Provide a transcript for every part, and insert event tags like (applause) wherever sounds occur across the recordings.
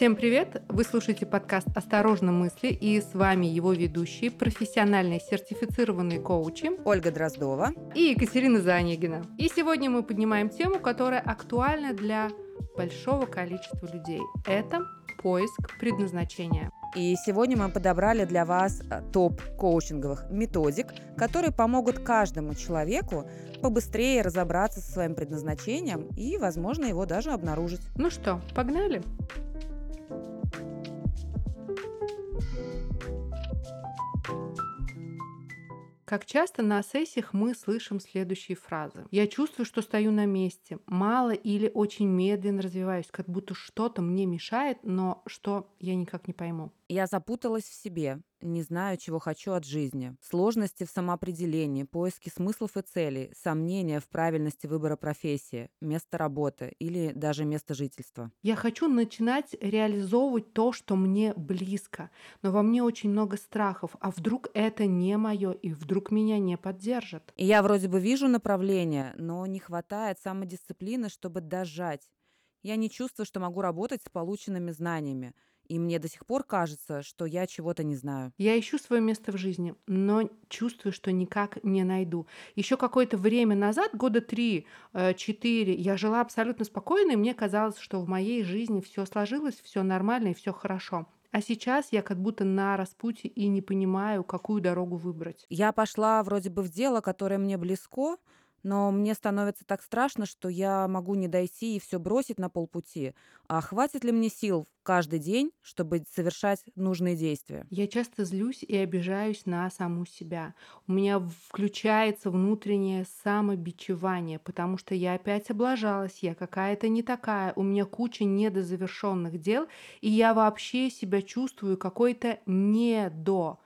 Всем привет! Вы слушаете подкаст «Осторожно мысли» и с вами его ведущие, профессиональные сертифицированные коучи Ольга Дроздова и Екатерина Занегина. И сегодня мы поднимаем тему, которая актуальна для большого количества людей. Это поиск предназначения. И сегодня мы подобрали для вас э, топ коучинговых методик, которые помогут каждому человеку побыстрее разобраться со своим предназначением и, возможно, его даже обнаружить. Ну что, погнали? Как часто на сессиях мы слышим следующие фразы. Я чувствую, что стою на месте, мало или очень медленно развиваюсь, как будто что-то мне мешает, но что я никак не пойму. Я запуталась в себе, не знаю, чего хочу от жизни. Сложности в самоопределении, поиске смыслов и целей, сомнения в правильности выбора профессии, места работы или даже места жительства. Я хочу начинать реализовывать то, что мне близко, но во мне очень много страхов, а вдруг это не мое, и вдруг меня не поддержат. И я вроде бы вижу направление, но не хватает самодисциплины, чтобы дожать. Я не чувствую, что могу работать с полученными знаниями. И мне до сих пор кажется, что я чего-то не знаю. Я ищу свое место в жизни, но чувствую, что никак не найду. Еще какое-то время назад, года три-четыре, я жила абсолютно спокойно, и мне казалось, что в моей жизни все сложилось, все нормально и все хорошо. А сейчас я как будто на распутье и не понимаю, какую дорогу выбрать. Я пошла вроде бы в дело, которое мне близко, но мне становится так страшно, что я могу не дойти и все бросить на полпути. А хватит ли мне сил каждый день, чтобы совершать нужные действия? Я часто злюсь и обижаюсь на саму себя. У меня включается внутреннее самобичевание, потому что я опять облажалась, я какая-то не такая, у меня куча недозавершенных дел, и я вообще себя чувствую какой-то недо.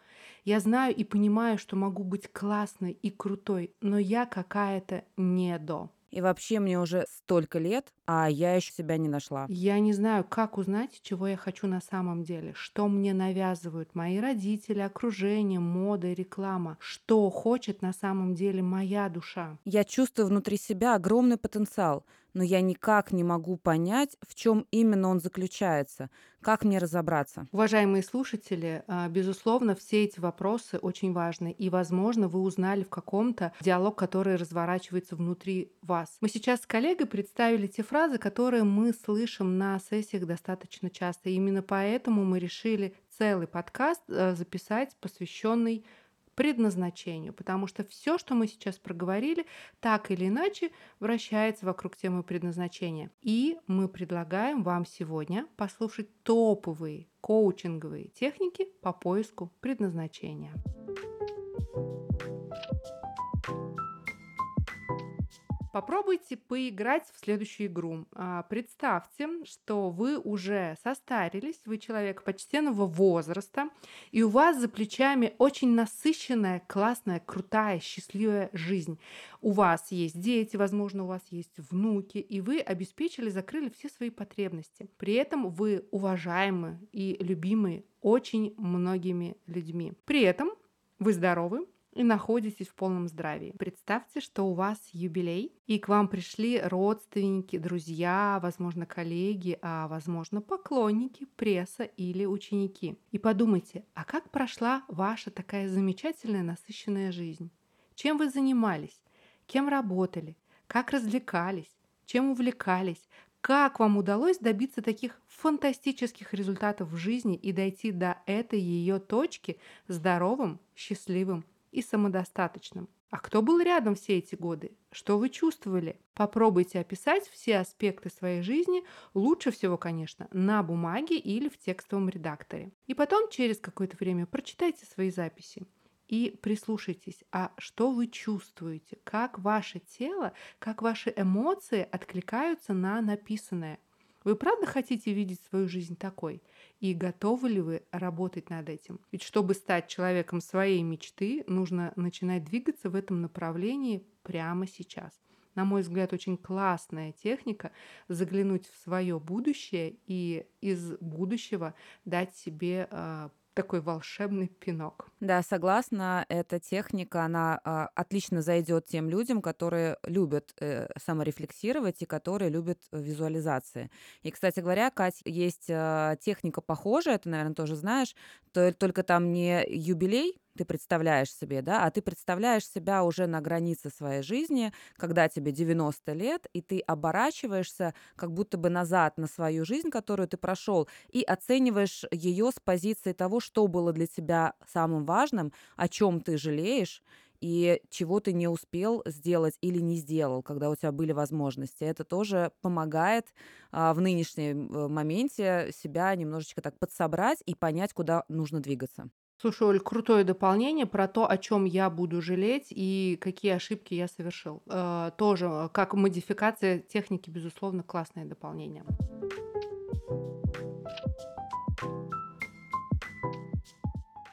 Я знаю и понимаю, что могу быть классной и крутой, но я какая-то не до. И вообще мне уже столько лет, а я еще себя не нашла. Я не знаю, как узнать, чего я хочу на самом деле, что мне навязывают мои родители, окружение, мода и реклама, что хочет на самом деле моя душа. Я чувствую внутри себя огромный потенциал, но я никак не могу понять, в чем именно он заключается. Как мне разобраться? Уважаемые слушатели, а, безусловно, все эти вопросы очень важны. И, возможно, вы узнали в каком-то диалог, который разворачивается внутри вас. Мы сейчас с коллегой представили те фразы, которые мы слышим на сессиях достаточно часто. И именно поэтому мы решили целый подкаст а, записать, посвященный предназначению, потому что все, что мы сейчас проговорили, так или иначе вращается вокруг темы предназначения. И мы предлагаем вам сегодня послушать топовые коучинговые техники по поиску предназначения. Попробуйте поиграть в следующую игру. А, представьте, что вы уже состарились, вы человек почтенного возраста, и у вас за плечами очень насыщенная, классная, крутая, счастливая жизнь. У вас есть дети, возможно, у вас есть внуки, и вы обеспечили, закрыли все свои потребности. При этом вы уважаемы и любимы очень многими людьми. При этом вы здоровы, и находитесь в полном здравии. Представьте, что у вас юбилей, и к вам пришли родственники, друзья, возможно, коллеги, а возможно, поклонники, пресса или ученики. И подумайте, а как прошла ваша такая замечательная, насыщенная жизнь? Чем вы занимались? Кем работали? Как развлекались? Чем увлекались? Как вам удалось добиться таких фантастических результатов в жизни и дойти до этой ее точки здоровым, счастливым и самодостаточным. А кто был рядом все эти годы? Что вы чувствовали? Попробуйте описать все аспекты своей жизни, лучше всего, конечно, на бумаге или в текстовом редакторе. И потом через какое-то время прочитайте свои записи и прислушайтесь, а что вы чувствуете, как ваше тело, как ваши эмоции откликаются на написанное. Вы правда хотите видеть свою жизнь такой? И готовы ли вы работать над этим? Ведь чтобы стать человеком своей мечты, нужно начинать двигаться в этом направлении прямо сейчас. На мой взгляд, очень классная техника заглянуть в свое будущее и из будущего дать себе э, такой волшебный пинок. Да, согласна. Эта техника, она а, отлично зайдет тем людям, которые любят э, саморефлексировать и которые любят э, визуализации. И, кстати говоря, Кать, есть а, техника похожая, ты, наверное, тоже знаешь, то, только там не юбилей, ты представляешь себе, да, а ты представляешь себя уже на границе своей жизни, когда тебе 90 лет, и ты оборачиваешься как будто бы назад на свою жизнь, которую ты прошел, и оцениваешь ее с позиции того, что было для тебя самым важным, о чем ты жалеешь, и чего ты не успел сделать или не сделал, когда у тебя были возможности. Это тоже помогает а, в нынешнем э, моменте себя немножечко так подсобрать и понять, куда нужно двигаться. Слушай, Оль, крутое дополнение про то, о чем я буду жалеть и какие ошибки я совершил. Э, тоже э, как модификация техники, безусловно, классное дополнение.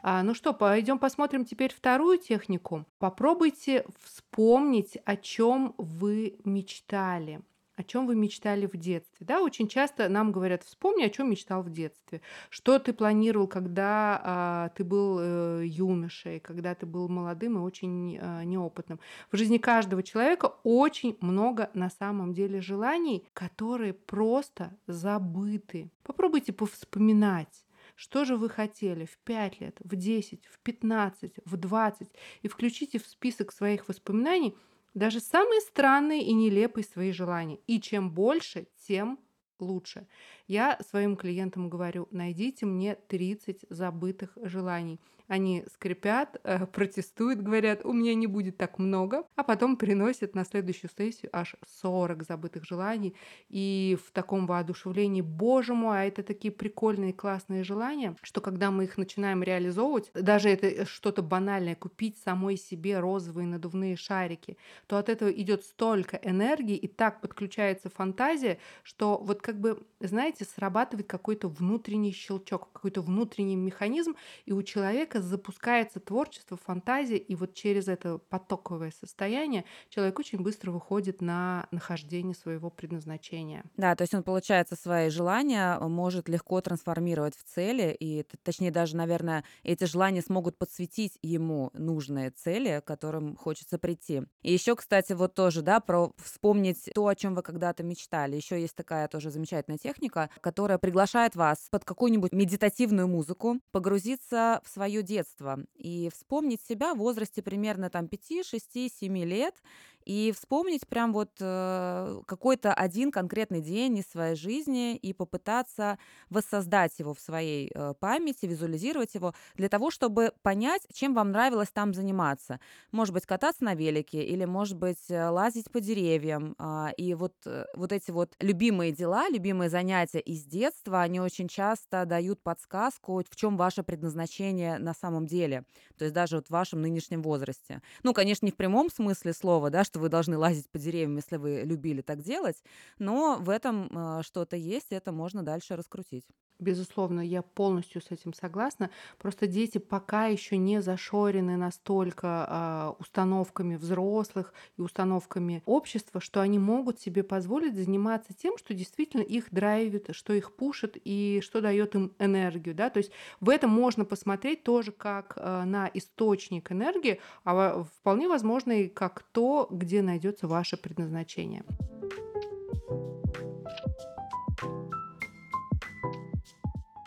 А, ну что, пойдем посмотрим теперь вторую технику. Попробуйте вспомнить, о чем вы мечтали о чем вы мечтали в детстве. Да, очень часто нам говорят, вспомни, о чем мечтал в детстве. Что ты планировал, когда а, ты был э, юношей, когда ты был молодым и очень а, неопытным. В жизни каждого человека очень много на самом деле желаний, которые просто забыты. Попробуйте повспоминать. Что же вы хотели в 5 лет, в 10, в 15, в 20 и включите в список своих воспоминаний – даже самые странные и нелепые свои желания. И чем больше, тем лучше. Я своим клиентам говорю, найдите мне 30 забытых желаний. Они скрипят, э, протестуют, говорят, у меня не будет так много, а потом приносят на следующую сессию аж 40 забытых желаний. И в таком воодушевлении, боже мой, а это такие прикольные, классные желания, что когда мы их начинаем реализовывать, даже это что-то банальное, купить самой себе розовые надувные шарики, то от этого идет столько энергии и так подключается фантазия, что вот как бы, знаете, срабатывает какой-то внутренний щелчок, какой-то внутренний механизм, и у человека запускается творчество, фантазия, и вот через это потоковое состояние человек очень быстро выходит на нахождение своего предназначения. Да, то есть он, получается, свои желания может легко трансформировать в цели, и точнее даже, наверное, эти желания смогут подсветить ему нужные цели, к которым хочется прийти. И еще, кстати, вот тоже, да, про вспомнить то, о чем вы когда-то мечтали. Еще есть такая тоже замечательная техника, которая приглашает вас под какую-нибудь медитативную музыку погрузиться в свое детства и вспомнить себя в возрасте примерно там 5, 6, 7 лет и вспомнить прям вот э, какой-то один конкретный день из своей жизни и попытаться воссоздать его в своей э, памяти, визуализировать его для того, чтобы понять, чем вам нравилось там заниматься. Может быть, кататься на велике или, может быть, э, лазить по деревьям. Э, и вот, э, вот эти вот любимые дела, любимые занятия из детства, они очень часто дают подсказку, в чем ваше предназначение на самом деле. То есть даже вот в вашем нынешнем возрасте. Ну, конечно, не в прямом смысле слова, да, что вы должны лазить по деревьям, если вы любили так делать, но в этом э, что-то есть, это можно дальше раскрутить. Безусловно, я полностью с этим согласна. Просто дети пока еще не зашорены настолько а, установками взрослых и установками общества, что они могут себе позволить заниматься тем, что действительно их драйвит, что их пушит и что дает им энергию. Да? То есть в этом можно посмотреть тоже как а, на источник энергии, а вполне возможно и как то, где найдется ваше предназначение.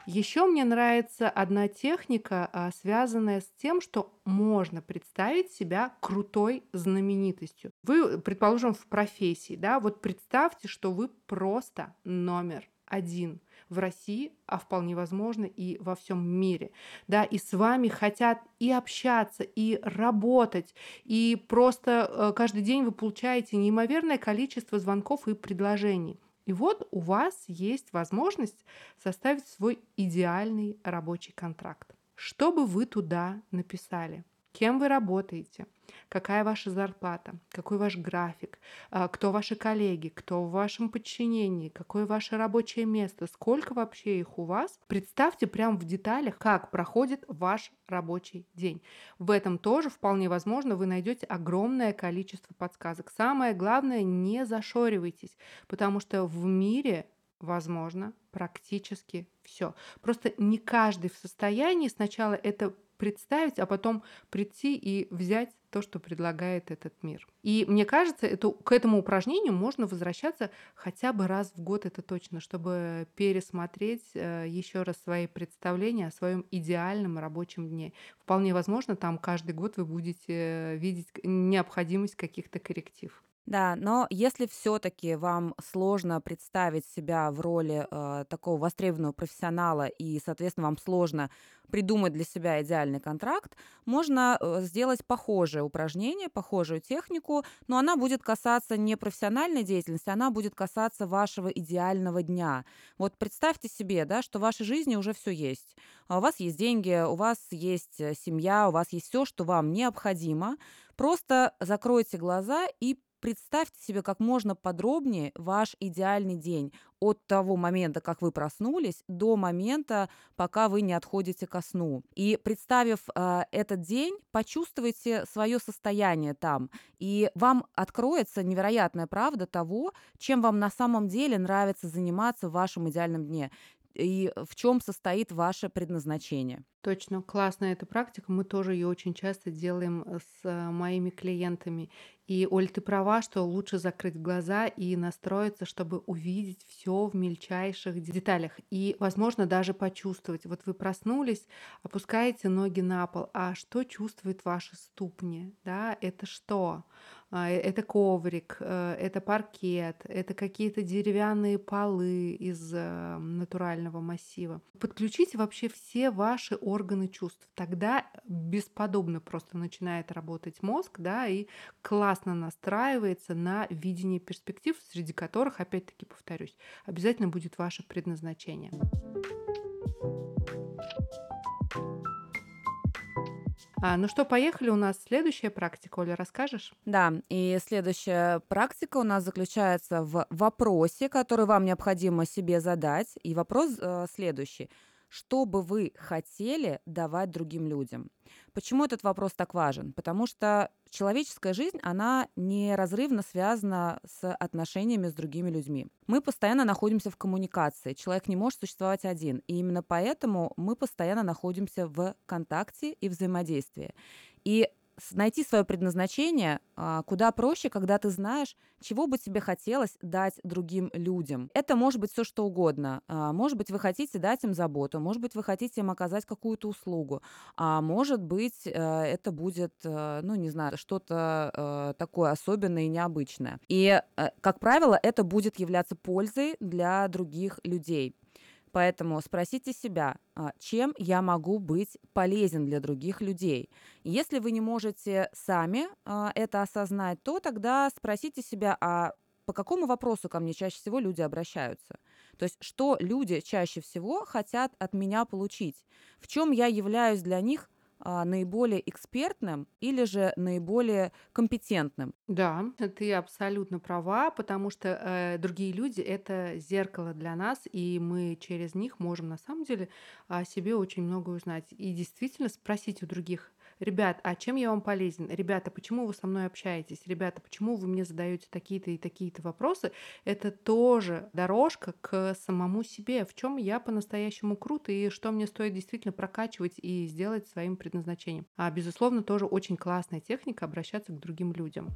Еще мне нравится одна техника, а, связанная с тем, что можно представить себя крутой знаменитостью. Вы, предположим, в профессии, да, вот представьте, что вы просто номер один в России, а вполне возможно и во всем мире. Да, и с вами хотят и общаться, и работать, и просто э, каждый день вы получаете неимоверное количество звонков и предложений. И вот у вас есть возможность составить свой идеальный рабочий контракт. Что бы вы туда написали? Кем вы работаете? какая ваша зарплата, какой ваш график, а, кто ваши коллеги, кто в вашем подчинении, какое ваше рабочее место, сколько вообще их у вас. Представьте прямо в деталях, как проходит ваш рабочий день. В этом тоже вполне возможно вы найдете огромное количество подсказок. Самое главное, не зашоривайтесь, потому что в мире возможно практически все. Просто не каждый в состоянии сначала это представить, а потом прийти и взять то, что предлагает этот мир. И мне кажется, это, к этому упражнению можно возвращаться хотя бы раз в год, это точно, чтобы пересмотреть э, еще раз свои представления о своем идеальном рабочем дне. Вполне возможно, там каждый год вы будете видеть необходимость каких-то корректив. Да, но если все-таки вам сложно представить себя в роли э, такого востребованного профессионала и, соответственно, вам сложно придумать для себя идеальный контракт, можно э, сделать похожее упражнение, похожую технику, но она будет касаться не профессиональной деятельности, она будет касаться вашего идеального дня. Вот представьте себе, да, что в вашей жизни уже все есть. А У вас есть деньги, у вас есть э, семья, у вас есть все, что вам необходимо. Просто закройте глаза и Представьте себе как можно подробнее ваш идеальный день. От того момента, как вы проснулись, до момента, пока вы не отходите ко сну. И представив э, этот день, почувствуйте свое состояние там, и вам откроется невероятная правда того, чем вам на самом деле нравится заниматься в вашем идеальном дне и в чем состоит ваше предназначение. Точно, классная эта практика. Мы тоже ее очень часто делаем э, с э, моими клиентами. И, Оль, ты права, что лучше закрыть глаза и настроиться, чтобы увидеть все в мельчайших деталях. И, возможно, даже почувствовать. Вот вы проснулись, опускаете ноги на пол, а что чувствуют ваши ступни? Да, это что? А, э, это коврик, э, это паркет, это какие-то деревянные полы из э, натурального массива. Подключите вообще все ваши органы чувств. Тогда бесподобно просто начинает работать мозг, да, и классно настраивается на видение перспектив, среди которых, опять-таки повторюсь, обязательно будет ваше предназначение. А, ну что, поехали, у нас следующая практика, Оля, расскажешь? Да, и следующая практика у нас заключается в вопросе, который вам необходимо себе задать. И вопрос э, следующий. Что бы вы хотели давать другим людям? Почему этот вопрос так важен? Потому что человеческая жизнь, она неразрывно связана с отношениями с другими людьми. Мы постоянно находимся в коммуникации. Человек не может существовать один. И именно поэтому мы постоянно находимся в контакте и взаимодействии. И найти свое предназначение а, куда проще, когда ты знаешь, чего бы тебе хотелось дать другим людям. Это может быть все что угодно. А, может быть, вы хотите дать им заботу, может быть, вы хотите им оказать какую-то услугу, а может быть, э, это будет, э, ну, не знаю, что-то э, такое особенное и необычное. И, как правило, это будет являться пользой для других людей. Поэтому спросите себя, а, чем я могу быть полезен для других людей. Если вы не можете сами а, это осознать, то тогда спросите себя, а по какому вопросу ко мне чаще всего люди обращаются? То есть, что люди чаще всего хотят от меня получить? В чем я являюсь для них наиболее экспертным или же наиболее компетентным. Да, ты абсолютно права, потому что э, другие люди это зеркало для нас, и мы через них можем на самом деле о себе очень много узнать. И действительно спросить у других, ребят, а чем я вам полезен? Ребята, почему вы со мной общаетесь? Ребята, почему вы мне задаете такие-то и такие-то вопросы? Это тоже дорожка к самому себе, в чем я по-настоящему крут и что мне стоит действительно прокачивать и сделать своим предназначением. А, безусловно, тоже очень классная техника обращаться к другим людям.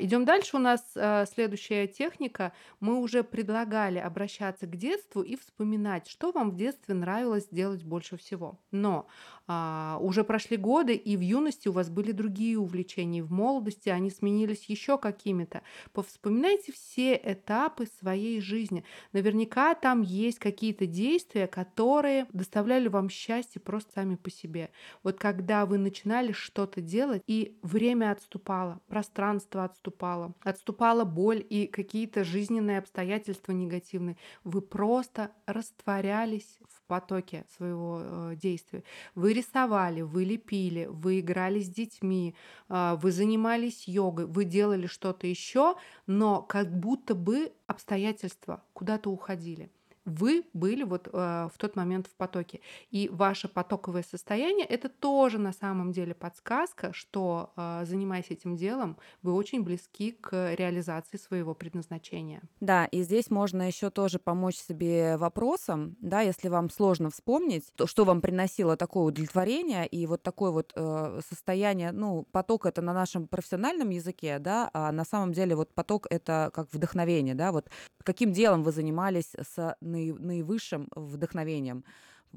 Идем дальше. У нас э, следующая техника. Мы уже предлагали обращаться к детству и вспоминать, что вам в детстве нравилось делать больше всего. Но а, уже прошли годы, и в юности у вас были другие увлечения, в молодости они сменились еще какими-то. Повспоминайте все этапы своей жизни. Наверняка там есть какие-то действия, которые доставляли вам счастье просто сами по себе. Вот когда вы начинали что-то делать, и время отступало, пространство отступало, отступала боль и какие-то жизненные обстоятельства негативные, вы просто растворялись в потоке своего э, действия. Вы рисовали, вы лепили, вы играли с детьми, э, вы занимались йогой, вы делали что-то еще, но как будто бы обстоятельства куда-то уходили. Вы были вот э, в тот момент в потоке. И ваше потоковое состояние это тоже на самом деле подсказка, что э, занимаясь этим делом, вы очень близки к реализации своего предназначения. Да, и здесь можно еще тоже помочь себе вопросом, да, если вам сложно вспомнить, то, что вам приносило такое удовлетворение и вот такое вот э, состояние, ну, поток это на нашем профессиональном языке, да, а на самом деле вот поток это как вдохновение, да, вот каким делом вы занимались с наивысшим вдохновением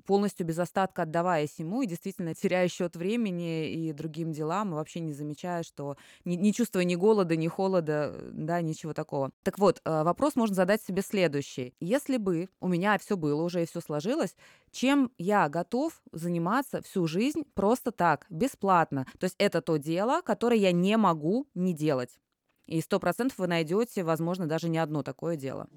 полностью без остатка отдаваясь ему и действительно теряя счет времени и другим делам, и вообще не замечая, что не, не чувствуя ни голода, ни холода, да, ничего такого. Так вот, э, вопрос можно задать себе следующий. Если бы у меня все было уже и все сложилось, чем я готов заниматься всю жизнь просто так, бесплатно? То есть это то дело, которое я не могу не делать. И сто процентов вы найдете, возможно, даже не одно такое дело.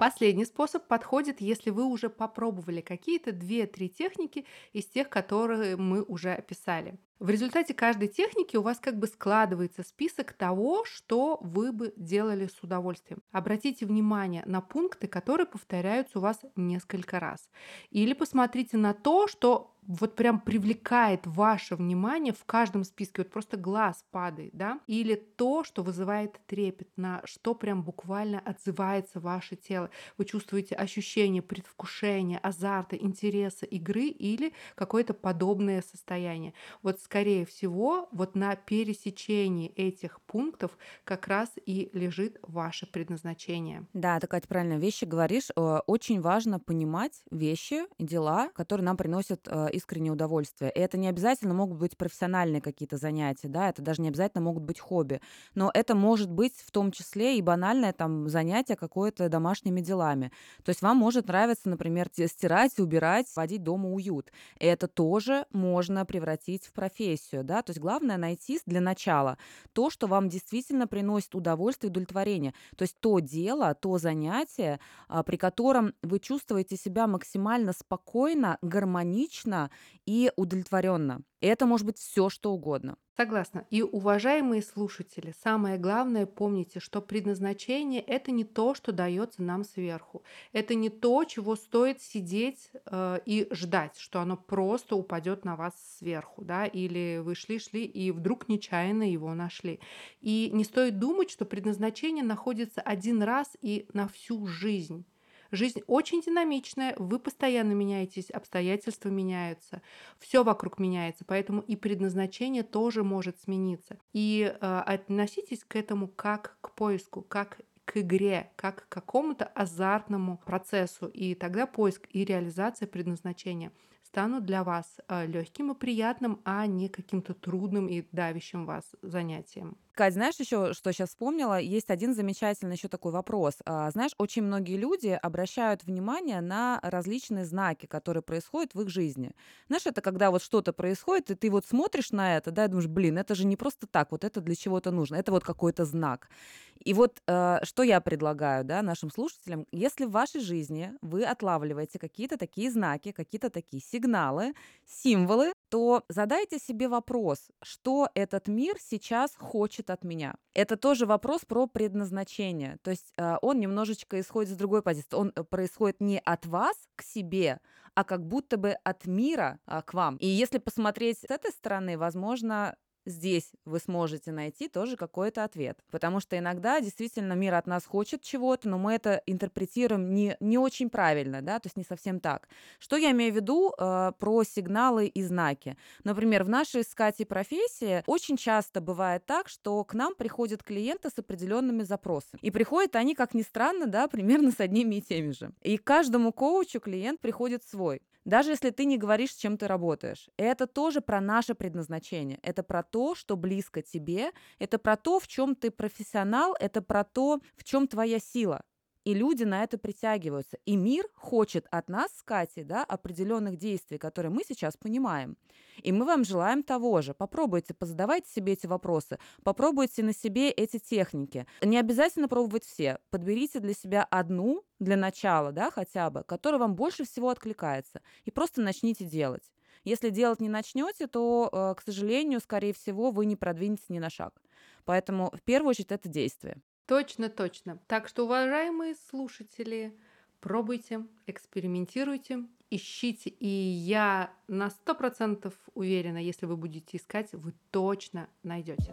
Последний способ подходит, если вы уже попробовали какие-то 2-3 техники из тех, которые мы уже описали. В результате каждой техники у вас как бы складывается список того, что вы бы делали с удовольствием. Обратите внимание на пункты, которые повторяются у вас несколько раз. Или посмотрите на то, что вот прям привлекает ваше внимание в каждом списке, вот просто глаз падает, да, или то, что вызывает трепет, на что прям буквально отзывается ваше тело. Вы чувствуете ощущение предвкушения, азарта, интереса, игры или какое-то подобное состояние. Вот скорее всего, вот на пересечении этих пунктов как раз и лежит ваше предназначение. Да, такая правильная вещь говоришь. Э, очень важно понимать вещи, дела, которые нам приносят э, искреннее удовольствие. И это не обязательно могут быть профессиональные какие-то занятия, да, это даже не обязательно могут быть хобби. Но это может быть в том числе и банальное там занятие какое-то домашними делами. То есть вам может нравиться, например, стирать, убирать, вводить дома уют. Это тоже можно превратить в профессию профессию, да, то есть главное найти для начала то, что вам действительно приносит удовольствие и удовлетворение, то есть то дело, то занятие, а, при котором вы чувствуете себя максимально спокойно, гармонично и удовлетворенно. Это может быть все, что угодно. Согласна. И, уважаемые слушатели, самое главное помните, что предназначение– это не то, что дается нам сверху. Это не то, чего стоит сидеть э, и ждать, что оно просто упадет на вас сверху, да, или вы шли-шли и вдруг нечаянно его нашли. И не стоит думать, что предназначение находится один раз и на всю жизнь. Жизнь очень динамичная, вы постоянно меняетесь, обстоятельства меняются, все вокруг меняется, поэтому и предназначение тоже может смениться. И э, относитесь к этому как к поиску, как к игре, как к какому-то азартному процессу. И тогда поиск и реализация предназначения станут для вас э, легким и приятным, а не каким-то трудным и давящим вас занятием. Кать, знаешь еще, что сейчас вспомнила? Есть один замечательный еще такой вопрос. А, знаешь, очень многие люди обращают внимание на различные знаки, которые происходят в их жизни. Знаешь, это когда вот что-то происходит, и ты вот смотришь на это, да, и думаешь, блин, это же не просто так, вот это для чего-то нужно, это вот какой-то знак. И вот э, что я предлагаю, да, нашим слушателям, если в вашей жизни вы отлавливаете какие-то такие знаки, какие-то такие сигналы, символы, то задайте себе вопрос, что этот мир сейчас хочет от меня. Это тоже вопрос про предназначение. То есть э, он немножечко исходит с другой позиции. Он э, происходит не от вас к себе, а как будто бы от мира а, к вам. И если посмотреть с этой стороны, возможно, здесь вы сможете найти тоже какой-то ответ. Потому что иногда действительно мир от нас хочет чего-то, но мы это интерпретируем не, не очень правильно, да, то есть не совсем так. Что я имею в виду э, про сигналы и знаки? Например, в нашей с Катей профессии очень часто бывает так, что к нам приходят клиенты с определенными запросами. И приходят они, как ни странно, да, (laughs) примерно с одними и теми же. И каждому коучу клиент приходит свой. Даже если ты не говоришь, с чем ты работаешь. Это тоже про наше предназначение. Это про то, что близко тебе. Это про то, в чем ты профессионал. Это про то, в чем твоя сила. И люди на это притягиваются. И мир хочет от нас с Катей да, определенных действий, которые мы сейчас понимаем. И мы вам желаем того же. Попробуйте, позадавайте себе эти вопросы, попробуйте на себе эти техники. Не обязательно пробовать все. Подберите для себя одну для начала, да, хотя бы, которая вам больше всего откликается. И просто начните делать. Если делать не начнете, то, э, к сожалению, скорее всего, вы не продвинетесь ни на шаг. Поэтому в первую очередь это действие. Точно, точно. Так что, уважаемые слушатели, пробуйте, экспериментируйте, ищите. И я на сто процентов уверена, если вы будете искать, вы точно найдете.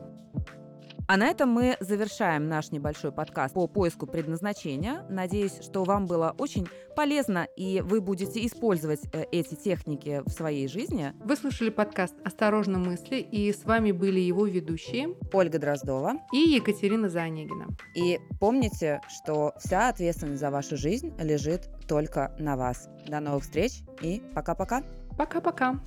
А на этом мы завершаем наш небольшой подкаст по поиску предназначения. Надеюсь, что вам было очень полезно и вы будете использовать э, эти техники в своей жизни. Вы слушали подкаст «Осторожно мысли» и с вами были его ведущие Ольга Дроздова и Екатерина Занегина. И помните, что вся ответственность за вашу жизнь лежит только на вас. До новых встреч и пока-пока. Пока-пока.